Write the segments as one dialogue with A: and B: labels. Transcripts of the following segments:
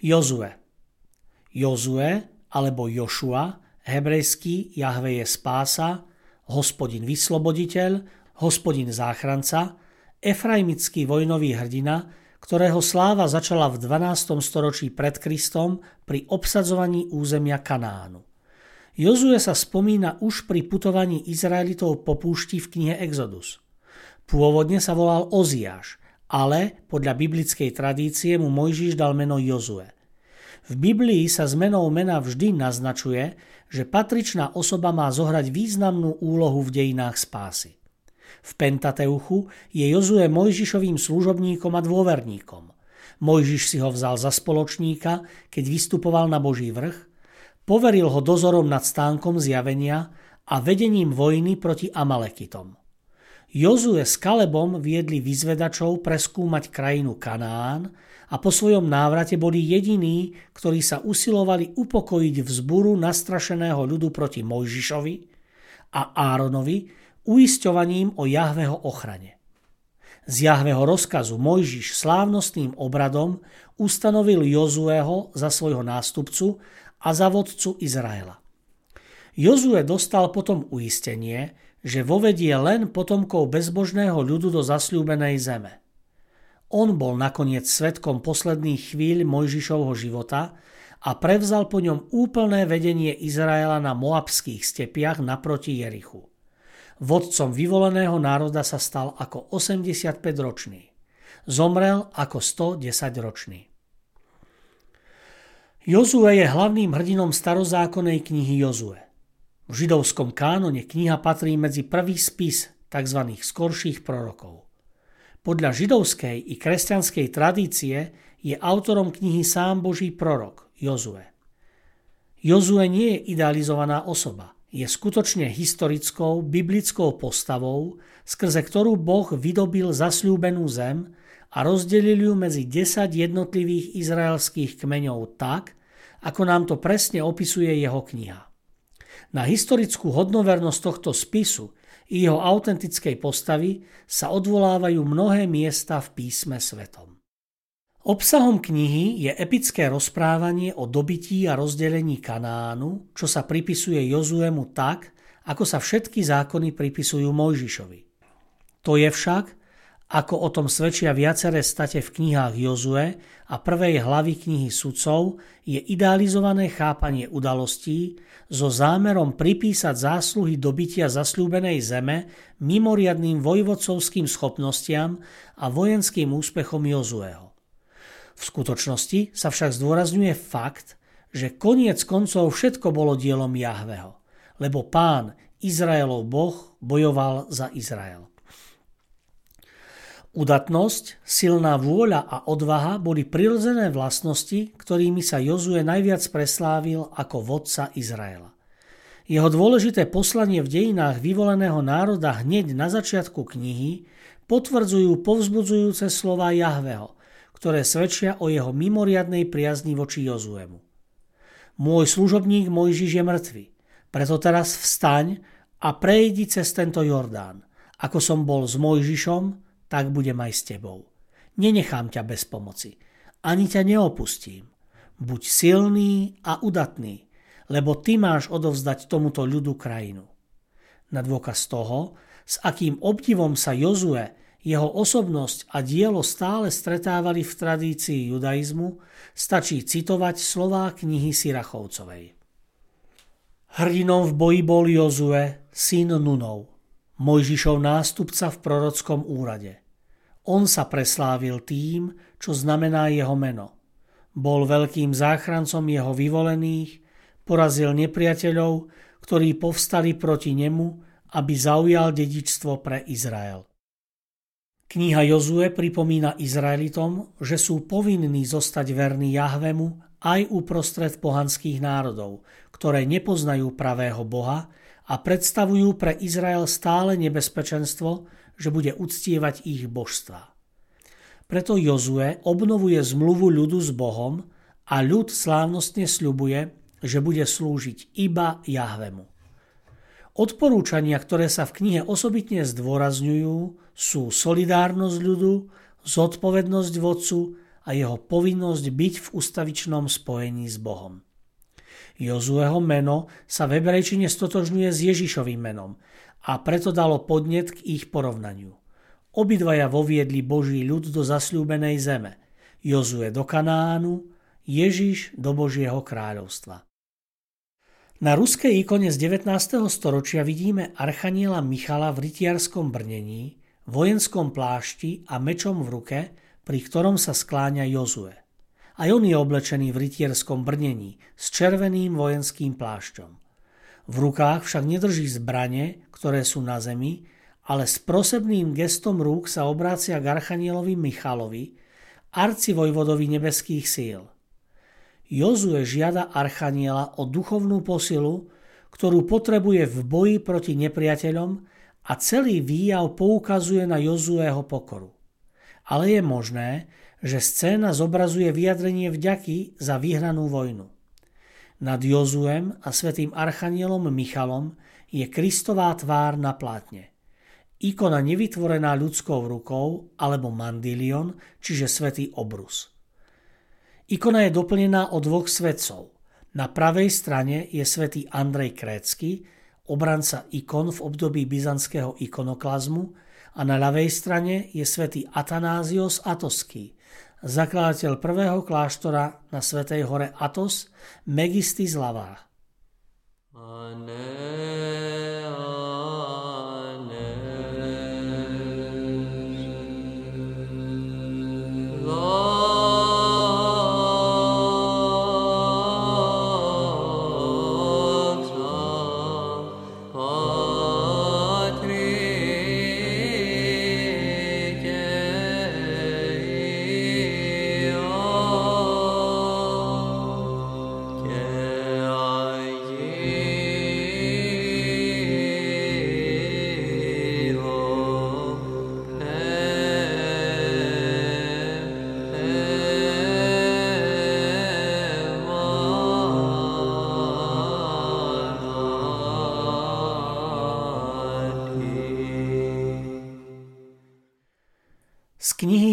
A: Jozue. Jozue alebo Jošua, hebrejský Jahve je spása, hospodin vysloboditeľ, hospodin záchranca, efraimický vojnový hrdina, ktorého sláva začala v 12. storočí pred Kristom pri obsadzovaní územia Kanánu. Jozue sa spomína už pri putovaní Izraelitov po púšti v knihe Exodus. Pôvodne sa volal Oziáš, ale podľa biblickej tradície mu Mojžiš dal meno Jozue. V Biblii sa zmenou mena vždy naznačuje, že patričná osoba má zohrať významnú úlohu v dejinách spásy. V Pentateuchu je Jozue Mojžišovým služobníkom a dôverníkom. Mojžiš si ho vzal za spoločníka, keď vystupoval na Boží vrch, poveril ho dozorom nad stánkom zjavenia a vedením vojny proti Amalekitom. Jozue s Kalebom viedli vyzvedačov preskúmať krajinu Kanán a po svojom návrate boli jediní, ktorí sa usilovali upokojiť vzburu nastrašeného ľudu proti Mojžišovi a Áronovi uisťovaním o Jahveho ochrane. Z Jahveho rozkazu Mojžiš slávnostným obradom ustanovil Jozueho za svojho nástupcu a za vodcu Izraela. Jozue dostal potom uistenie, že vovedie len potomkov bezbožného ľudu do zasľúbenej zeme. On bol nakoniec svetkom posledných chvíľ Mojžišovho života a prevzal po ňom úplné vedenie Izraela na moabských stepiach naproti Jerichu. Vodcom vyvoleného národa sa stal ako 85-ročný. Zomrel ako 110-ročný. Jozue je hlavným hrdinom starozákonnej knihy Jozue. V židovskom kánone kniha patrí medzi prvý spis tzv. skorších prorokov. Podľa židovskej i kresťanskej tradície je autorom knihy sám Boží prorok Jozue. Jozue nie je idealizovaná osoba, je skutočne historickou biblickou postavou, skrze ktorú Boh vydobil zasľúbenú zem a rozdelil ju medzi 10 jednotlivých izraelských kmeňov tak, ako nám to presne opisuje jeho kniha. Na historickú hodnovernosť tohto spisu i jeho autentickej postavy sa odvolávajú mnohé miesta v písme svetom. Obsahom knihy je epické rozprávanie o dobití a rozdelení Kanánu, čo sa pripisuje Jozuemu tak, ako sa všetky zákony pripisujú Mojžišovi. To je však ako o tom svedčia viaceré state v knihách Jozue a prvej hlavy knihy sudcov, je idealizované chápanie udalostí so zámerom pripísať zásluhy dobytia zasľúbenej zeme mimoriadným vojvodcovským schopnostiam a vojenským úspechom Jozueho. V skutočnosti sa však zdôrazňuje fakt, že koniec koncov všetko bolo dielom Jahveho, lebo pán Izraelov Boh bojoval za Izrael. Udatnosť, silná vôľa a odvaha boli prirodzené vlastnosti, ktorými sa Jozue najviac preslávil ako vodca Izraela. Jeho dôležité poslanie v dejinách vyvoleného národa hneď na začiatku knihy potvrdzujú povzbudzujúce slova Jahveho, ktoré svedčia o jeho mimoriadnej priazni voči Jozuemu. Môj služobník Mojžiš je mŕtvy, preto teraz vstaň a prejdi cez tento Jordán. Ako som bol s Mojžišom, tak budem aj s tebou. Nenechám ťa bez pomoci. Ani ťa neopustím. Buď silný a udatný, lebo ty máš odovzdať tomuto ľudu krajinu. Na dôkaz toho, s akým obdivom sa Jozue, jeho osobnosť a dielo stále stretávali v tradícii judaizmu, stačí citovať slová knihy Sirachovcovej. Hrdinom v boji bol Jozue, syn Nunov, Mojžišov nástupca v prorockom úrade. On sa preslávil tým, čo znamená jeho meno. Bol veľkým záchrancom jeho vyvolených, porazil nepriateľov, ktorí povstali proti nemu, aby zaujal dedičstvo pre Izrael. Kniha Jozue pripomína Izraelitom, že sú povinní zostať verní Jahvemu aj uprostred pohanských národov, ktoré nepoznajú pravého Boha a predstavujú pre Izrael stále nebezpečenstvo, že bude uctievať ich božstva. Preto Jozue obnovuje zmluvu ľudu s Bohom a ľud slávnostne sľubuje, že bude slúžiť iba Jahvemu. Odporúčania, ktoré sa v knihe osobitne zdôrazňujú, sú solidárnosť ľudu, zodpovednosť vodcu a jeho povinnosť byť v ustavičnom spojení s Bohom. Jozueho meno sa v hebrejčine stotožňuje s Ježišovým menom a preto dalo podnet k ich porovnaniu. Obidvaja voviedli Boží ľud do zasľúbenej zeme. Jozue do Kanánu, Ježiš do Božieho kráľovstva. Na ruskej ikone z 19. storočia vidíme archaniela Michala v rytiarskom brnení, vojenskom plášti a mečom v ruke, pri ktorom sa skláňa Jozue. Aj on je oblečený v rytierskom brnení s červeným vojenským plášťom. V rukách však nedrží zbrane, ktoré sú na zemi, ale s prosebným gestom rúk sa obrácia k archanielovi Michalovi, arci vojvodovi nebeských síl – Jozue žiada Archaniela o duchovnú posilu, ktorú potrebuje v boji proti nepriateľom a celý výjav poukazuje na Jozueho pokoru. Ale je možné, že scéna zobrazuje vyjadrenie vďaky za vyhranú vojnu. Nad Jozuem a svetým archanielom Michalom je Kristová tvár na plátne. Ikona nevytvorená ľudskou rukou alebo mandilion, čiže svetý obrus. Ikona je doplnená o dvoch svetcov. Na pravej strane je svätý Andrej Krécky, obranca ikon v období byzantského ikonoklazmu a na ľavej strane je svätý Atanázios Atoský, zakladateľ prvého kláštora na Svetej hore Atos, Megisty z Lavá. Amen.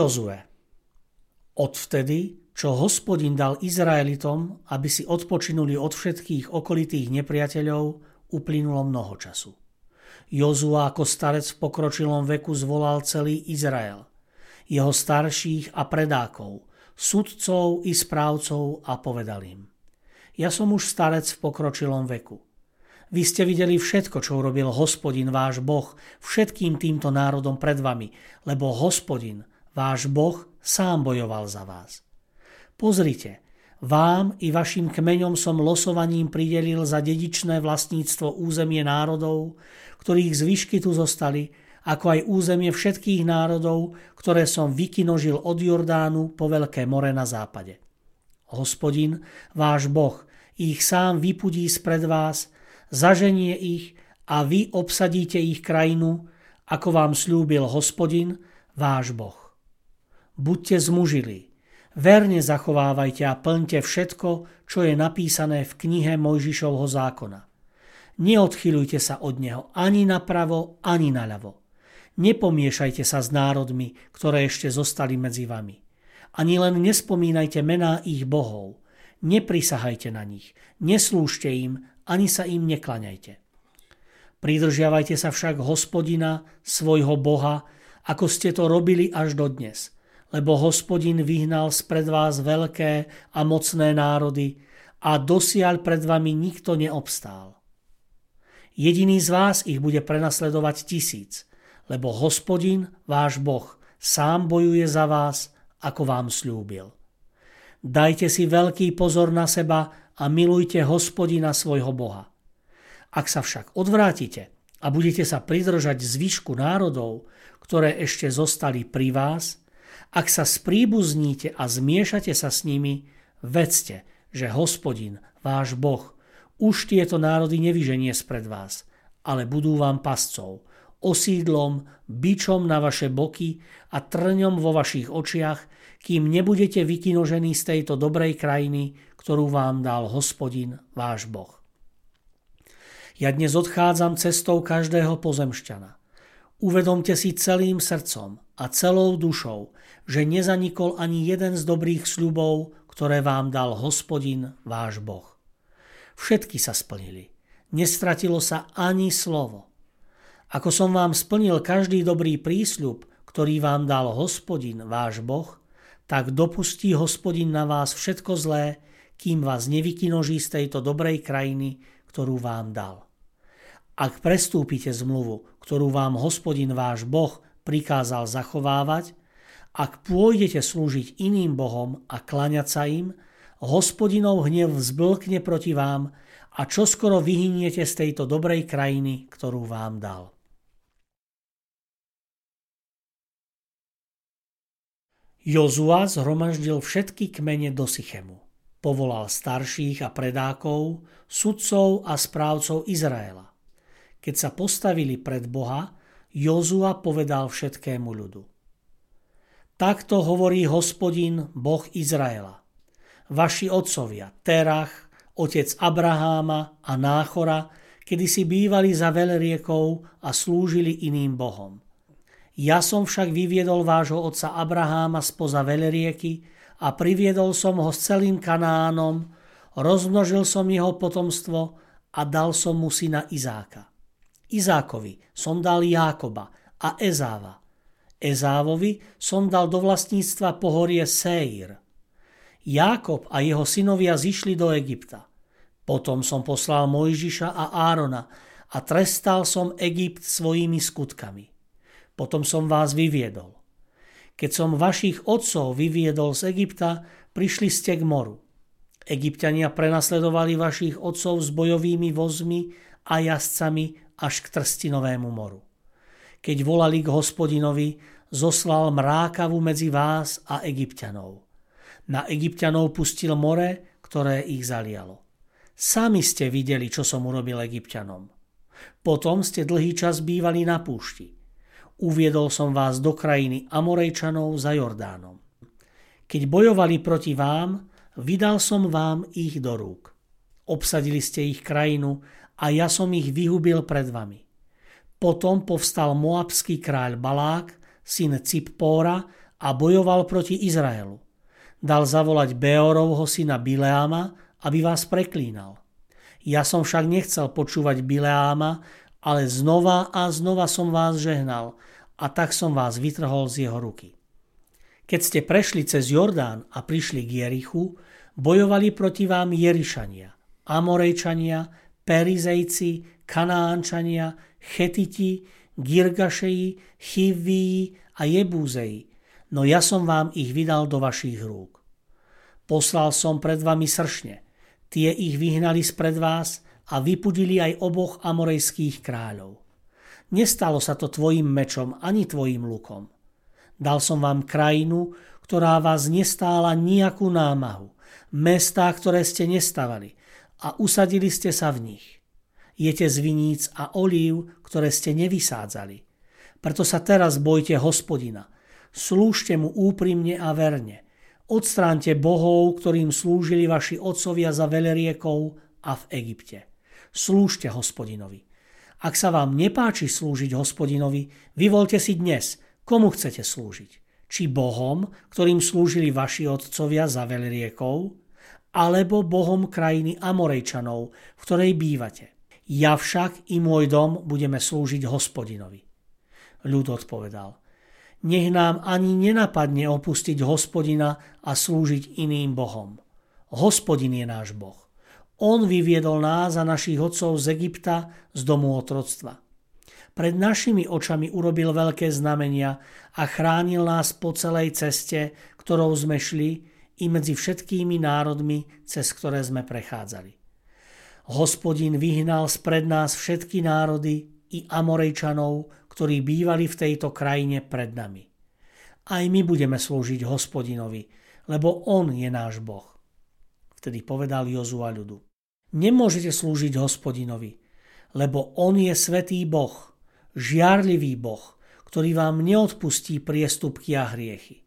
A: Jozue. Odvtedy, čo hospodin dal Izraelitom, aby si odpočinuli od všetkých okolitých nepriateľov, uplynulo mnoho času. Jozua ako starec v pokročilom veku zvolal celý Izrael, jeho starších a predákov, sudcov i správcov a povedal im. Ja som už starec v pokročilom veku. Vy ste videli všetko, čo urobil hospodin váš Boh všetkým týmto národom pred vami, lebo hospodin, váš Boh, sám bojoval za vás. Pozrite, vám i vašim kmeňom som losovaním pridelil za dedičné vlastníctvo územie národov, ktorých zvyšky tu zostali, ako aj územie všetkých národov, ktoré som vykinožil od Jordánu po Veľké more na západe. Hospodin, váš Boh, ich sám vypudí spred vás zaženie ich a vy obsadíte ich krajinu, ako vám slúbil hospodin, váš Boh. Buďte zmužili, verne zachovávajte a plňte všetko, čo je napísané v knihe Mojžišovho zákona. Neodchylujte sa od neho ani napravo, ani naľavo. Nepomiešajte sa s národmi, ktoré ešte zostali medzi vami. Ani len nespomínajte mená ich bohov. Neprisahajte na nich, neslúžte im ani sa im neklaňajte. Pridržiavajte sa však hospodina, svojho Boha, ako ste to robili až do dnes, lebo hospodin vyhnal spred vás veľké a mocné národy a dosiaľ pred vami nikto neobstál. Jediný z vás ich bude prenasledovať tisíc, lebo hospodin, váš Boh, sám bojuje za vás, ako vám slúbil. Dajte si veľký pozor na seba a milujte hospodina svojho Boha. Ak sa však odvrátite a budete sa pridržať zvyšku národov, ktoré ešte zostali pri vás, ak sa spríbuzníte a zmiešate sa s nimi, vedzte, že hospodin, váš Boh, už tieto národy nevyženie spred vás, ale budú vám pascov, osídlom, bičom na vaše boky a trňom vo vašich očiach, kým nebudete vykinožení z tejto dobrej krajiny, ktorú vám dal hospodin, váš Boh. Ja dnes odchádzam cestou každého pozemšťana. Uvedomte si celým srdcom a celou dušou, že nezanikol ani jeden z dobrých sľubov, ktoré vám dal hospodin, váš Boh. Všetky sa splnili. Nestratilo sa ani slovo. Ako som vám splnil každý dobrý prísľub, ktorý vám dal hospodin, váš Boh, tak dopustí hospodin na vás všetko zlé, kým vás nevykinoží z tejto dobrej krajiny, ktorú vám dal. Ak prestúpite zmluvu, ktorú vám hospodin váš Boh prikázal zachovávať, ak pôjdete slúžiť iným bohom a klaňať sa im, hospodinov hnev vzblkne proti vám a čoskoro vyhyniete z tejto dobrej krajiny, ktorú vám dal. Jozua zhromaždil všetky kmene do Sychemu. Povolal starších a predákov, sudcov a správcov Izraela. Keď sa postavili pred Boha, Jozua povedal všetkému ľudu. Takto hovorí hospodin, Boh Izraela vaši otcovia, Terach, otec Abraháma a Náchora, kedy si bývali za veľriekou a slúžili iným bohom. Ja som však vyviedol vášho otca Abraháma spoza veľrieky a priviedol som ho s celým Kanánom, rozmnožil som jeho potomstvo a dal som mu syna Izáka. Izákovi som dal Jákoba a Ezáva. Ezávovi som dal do vlastníctva pohorie Seir – Jákob a jeho synovia zišli do Egypta. Potom som poslal Mojžiša a Árona a trestal som Egypt svojimi skutkami. Potom som vás vyviedol. Keď som vašich otcov vyviedol z Egypta, prišli ste k moru. Egyptiania prenasledovali vašich otcov s bojovými vozmi a jazdcami až k Trstinovému moru. Keď volali k hospodinovi, zoslal mrákavu medzi vás a Egyptianov. Na egyptianov pustil more, ktoré ich zalialo. Sami ste videli, čo som urobil egyptianom. Potom ste dlhý čas bývali na púšti. Uviedol som vás do krajiny Amorejčanov za Jordánom. Keď bojovali proti vám, vydal som vám ich do rúk. Obsadili ste ich krajinu a ja som ich vyhubil pred vami. Potom povstal moabský kráľ Balák, syn Cippóra a bojoval proti Izraelu dal zavolať Beorovho syna Bileáma, aby vás preklínal. Ja som však nechcel počúvať Bileáma, ale znova a znova som vás žehnal a tak som vás vytrhol z jeho ruky. Keď ste prešli cez Jordán a prišli k Jerichu, bojovali proti vám Jerišania, Amorejčania, Perizejci, Kanánčania, Chetiti, Girgašeji, Chivii a Jebúzeji, no ja som vám ich vydal do vašich rúk. Poslal som pred vami sršne, tie ich vyhnali spred vás a vypudili aj oboch amorejských kráľov. Nestalo sa to tvojim mečom ani tvojim lukom. Dal som vám krajinu, ktorá vás nestála nejakú námahu, mestá, ktoré ste nestavali a usadili ste sa v nich. Jete z viníc a olív, ktoré ste nevysádzali. Preto sa teraz bojte hospodina – Slúžte mu úprimne a verne. Odstránte bohov, ktorým slúžili vaši otcovia za veleriekou a v Egypte. Slúžte hospodinovi. Ak sa vám nepáči slúžiť hospodinovi, vyvolte si dnes, komu chcete slúžiť. Či bohom, ktorým slúžili vaši otcovia za veleriekou, alebo bohom krajiny Amorejčanov, v ktorej bývate. Ja však i môj dom budeme slúžiť hospodinovi. Ľud odpovedal – nech nám ani nenapadne opustiť hospodina a slúžiť iným bohom. Hospodin je náš boh. On vyviedol nás a našich otcov z Egypta z domu otroctva. Pred našimi očami urobil veľké znamenia a chránil nás po celej ceste, ktorou sme šli, i medzi všetkými národmi, cez ktoré sme prechádzali. Hospodin vyhnal spred nás všetky národy i Amorejčanov, ktorí bývali v tejto krajine pred nami. Aj my budeme slúžiť hospodinovi, lebo on je náš Boh. Vtedy povedal Jozua ľudu. Nemôžete slúžiť hospodinovi, lebo on je svetý Boh, žiarlivý Boh, ktorý vám neodpustí priestupky a hriechy.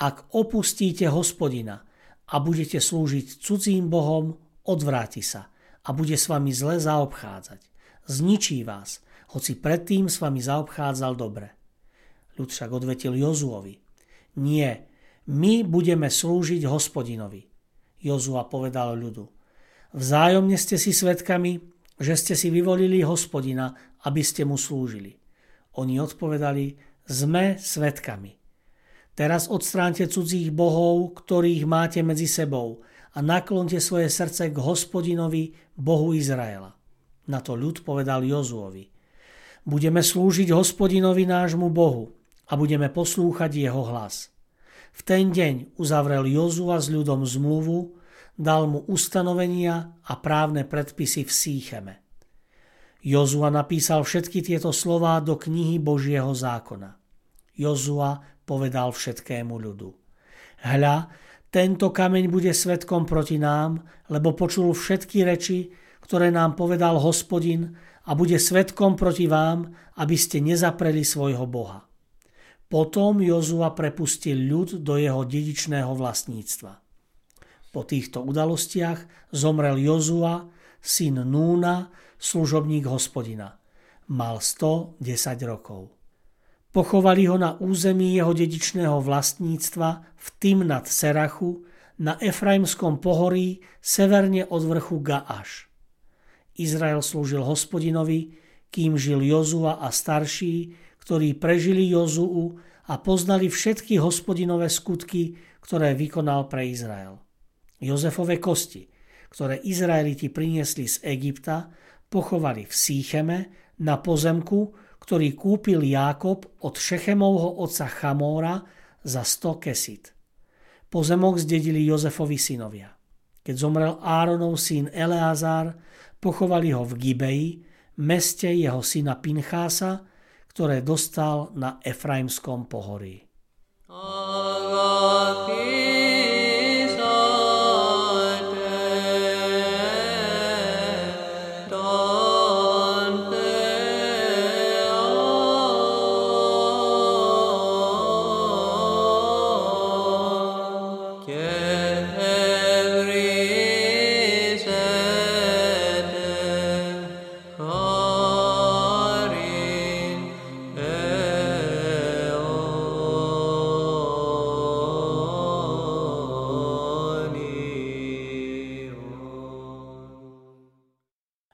A: Ak opustíte hospodina a budete slúžiť cudzím bohom, odvráti sa a bude s vami zle zaobchádzať. Zničí vás, hoci predtým s vami zaobchádzal dobre. Ľud však odvetil Jozuovi. Nie, my budeme slúžiť hospodinovi. Jozua povedal ľudu. Vzájomne ste si svetkami, že ste si vyvolili hospodina, aby ste mu slúžili. Oni odpovedali, sme svetkami. Teraz odstránte cudzích bohov, ktorých máte medzi sebou a naklonte svoje srdce k hospodinovi, Bohu Izraela. Na to ľud povedal Jozuovi. Budeme slúžiť hospodinovi nášmu Bohu a budeme poslúchať jeho hlas. V ten deň uzavrel Jozua s ľudom zmluvu, dal mu ustanovenia a právne predpisy v Sícheme. Jozua napísal všetky tieto slová do knihy Božieho zákona. Jozua povedal všetkému ľudu. Hľa, tento kameň bude svetkom proti nám, lebo počul všetky reči, ktoré nám povedal hospodin a bude svetkom proti vám, aby ste nezapreli svojho Boha. Potom Jozua prepustil ľud do jeho dedičného vlastníctva. Po týchto udalostiach zomrel Jozua, syn Núna, služobník hospodina. Mal 110 rokov. Pochovali ho na území jeho dedičného vlastníctva v Timnat Serachu na Efraimskom pohorí severne od vrchu Gaáš. Izrael slúžil hospodinovi, kým žil Jozua a starší, ktorí prežili Jozuu a poznali všetky hospodinové skutky, ktoré vykonal pre Izrael. Jozefove kosti, ktoré Izraeliti priniesli z Egypta, pochovali v Sícheme na pozemku, ktorý kúpil Jákob od Šechemovho otca Chamóra za 100 kesit. Pozemok zdedili Jozefovi synovia. Keď zomrel Áronov syn Eleazár, pochovali ho v Gibeji, meste jeho syna Pinchása, ktoré dostal na Efraimskom pohorí.